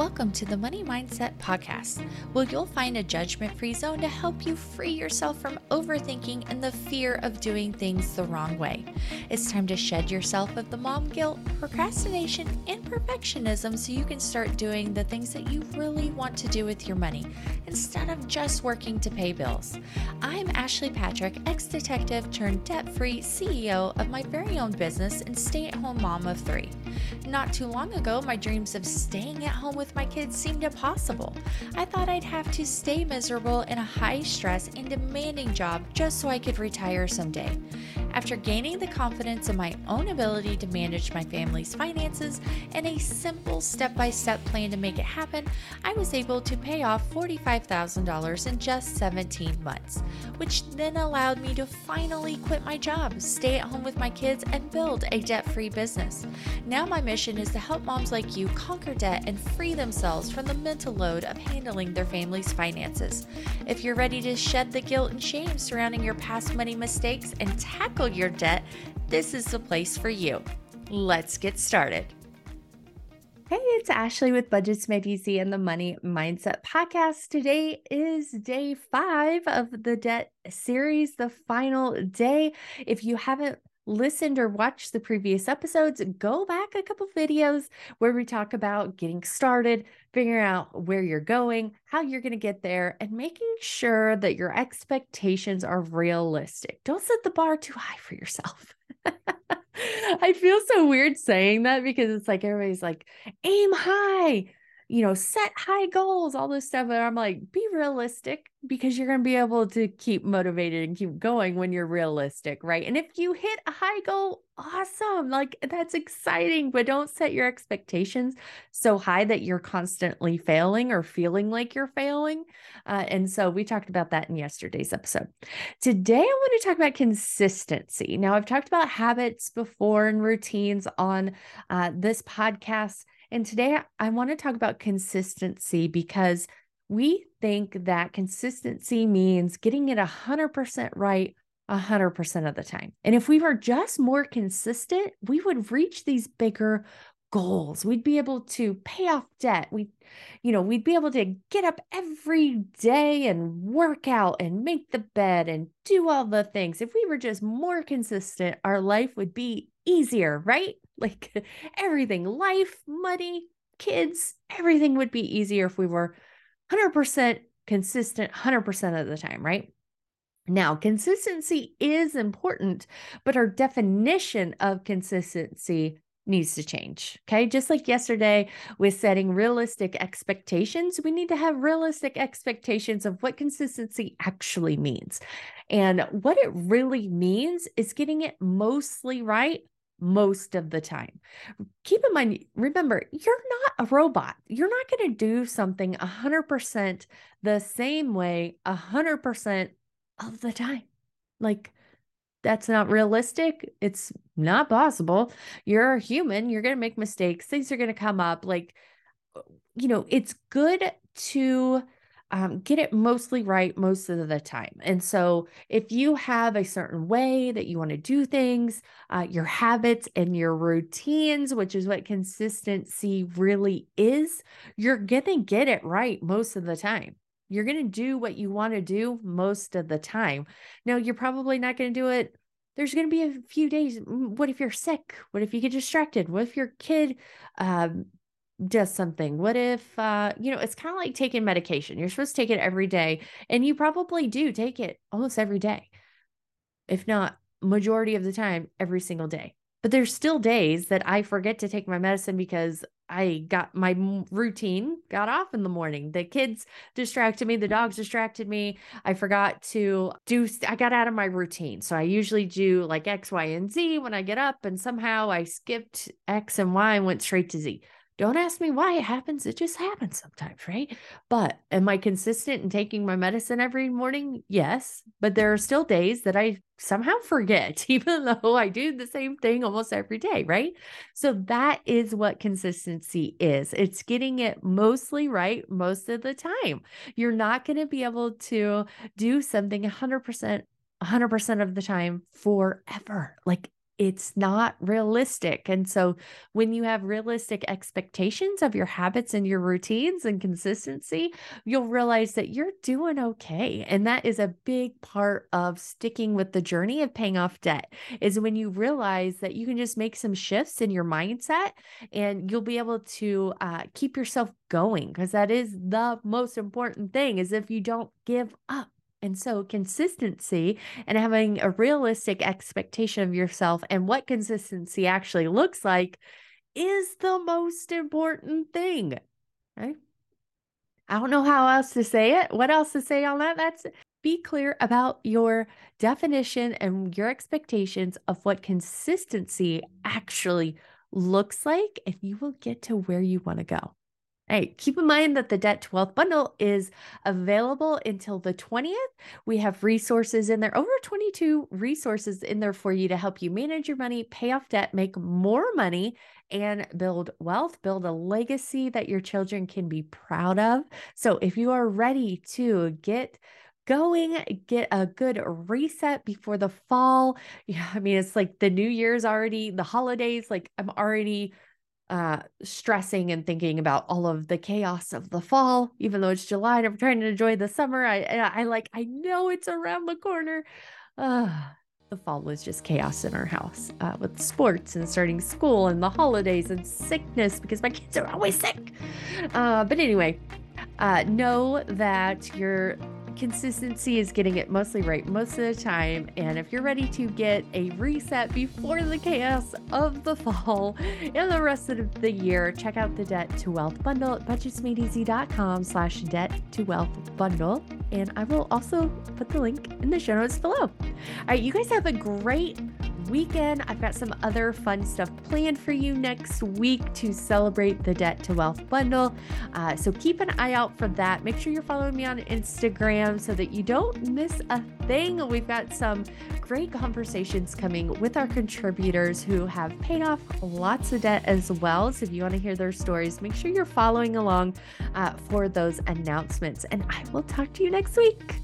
Welcome to the Money Mindset Podcast, where you'll find a judgment free zone to help you free yourself from overthinking and the fear of doing things the wrong way. It's time to shed yourself of the mom guilt, procrastination, and perfectionism so you can start doing the things that you really want to do with your money instead of just working to pay bills. I'm Ashley Patrick, ex detective turned debt free CEO of my very own business and stay at home mom of three. Not too long ago, my dreams of staying at home with my kids seemed impossible. I thought I'd have to stay miserable in a high stress and demanding job just so I could retire someday. After gaining the confidence in my own ability to manage my family's finances and a simple step by step plan to make it happen, I was able to pay off $45,000 in just 17 months, which then allowed me to finally quit my job, stay at home with my kids, and build a debt free business. Now, my mission is to help moms like you conquer debt and free themselves from the mental load of handling their family's finances. If you're ready to shed the guilt and shame surrounding your past money mistakes and tackle tackle your debt, this is the place for you. Let's get started. Hey, it's Ashley with Budgets Made Easy and the Money Mindset Podcast. Today is day five of the debt series, the final day. If you haven't listened or watched the previous episodes, go back a couple videos where we talk about getting started, figuring out where you're going, how you're going to get there, and making sure that your expectations are realistic. Don't set the bar too high for yourself. I feel so weird saying that because it's like everybody's like, aim high, you know, set high goals, all this stuff. And I'm like, be realistic because you're going to be able to keep motivated and keep going when you're realistic, right? And if you hit a high goal, awesome. Like that's exciting, but don't set your expectations so high that you're constantly failing or feeling like you're failing. Uh, and so we talked about that in yesterday's episode. Today, I want to talk about consistency. Now, I've talked about habits before and routines on uh, this podcast. And today I want to talk about consistency because we think that consistency means getting it 100% right 100% of the time. And if we were just more consistent, we would reach these bigger goals. We'd be able to pay off debt. We you know, we'd be able to get up every day and work out and make the bed and do all the things. If we were just more consistent, our life would be easier, right? Like everything, life, money, kids, everything would be easier if we were 100% consistent 100% of the time, right? Now, consistency is important, but our definition of consistency needs to change. Okay. Just like yesterday with setting realistic expectations, we need to have realistic expectations of what consistency actually means. And what it really means is getting it mostly right most of the time. Keep in mind, remember, you're not a robot. You're not going to do something 100% the same way 100% of the time. Like, that's not realistic. It's not possible. You're a human. You're going to make mistakes. Things are going to come up. Like, you know, it's good to um, get it mostly right most of the time. And so, if you have a certain way that you want to do things, uh, your habits and your routines, which is what consistency really is, you're going to get it right most of the time. You're going to do what you want to do most of the time. Now, you're probably not going to do it. There's going to be a few days. Mm, what if you're sick? What if you get distracted? What if your kid um, does something? What if, uh, you know, it's kind of like taking medication. You're supposed to take it every day, and you probably do take it almost every day, if not majority of the time, every single day. But there's still days that I forget to take my medicine because I got my routine got off in the morning. The kids distracted me, the dogs distracted me. I forgot to do I got out of my routine. So I usually do like X, Y, and Z when I get up and somehow I skipped X and Y and went straight to Z. Don't ask me why it happens. It just happens sometimes, right? But am I consistent in taking my medicine every morning? Yes. But there are still days that I somehow forget, even though I do the same thing almost every day, right? So that is what consistency is it's getting it mostly right most of the time. You're not going to be able to do something 100%. 100% of the time forever. Like it's not realistic. And so when you have realistic expectations of your habits and your routines and consistency, you'll realize that you're doing okay. And that is a big part of sticking with the journey of paying off debt is when you realize that you can just make some shifts in your mindset and you'll be able to uh, keep yourself going because that is the most important thing is if you don't give up and so, consistency and having a realistic expectation of yourself and what consistency actually looks like is the most important thing. Right? I don't know how else to say it. What else to say on that? That's be clear about your definition and your expectations of what consistency actually looks like, and you will get to where you want to go. Hey, keep in mind that the Debt to Wealth bundle is available until the 20th. We have resources in there, over 22 resources in there for you to help you manage your money, pay off debt, make more money, and build wealth, build a legacy that your children can be proud of. So if you are ready to get going, get a good reset before the fall. Yeah, I mean, it's like the new year's already, the holidays, like I'm already uh, stressing and thinking about all of the chaos of the fall, even though it's July and I'm trying to enjoy the summer. I, I, I like, I know it's around the corner. Uh, the fall was just chaos in our house uh, with sports and starting school and the holidays and sickness because my kids are always sick. Uh, but anyway, uh, know that you're consistency is getting it mostly right most of the time. And if you're ready to get a reset before the chaos of the fall and the rest of the year, check out the Debt to Wealth bundle at budgetsmadeeasy.com slash debt to wealth bundle. And I will also put the link in the show notes below. All right, you guys have a great weekend. I've got some other fun stuff planned for you next week to celebrate the Debt to Wealth bundle. Uh, so keep an eye out for that. Make sure you're following me on Instagram so that you don't miss a thing. We've got some great conversations coming with our contributors who have paid off lots of debt as well. So if you want to hear their stories, make sure you're following along uh, for those announcements. And I will talk to you next week.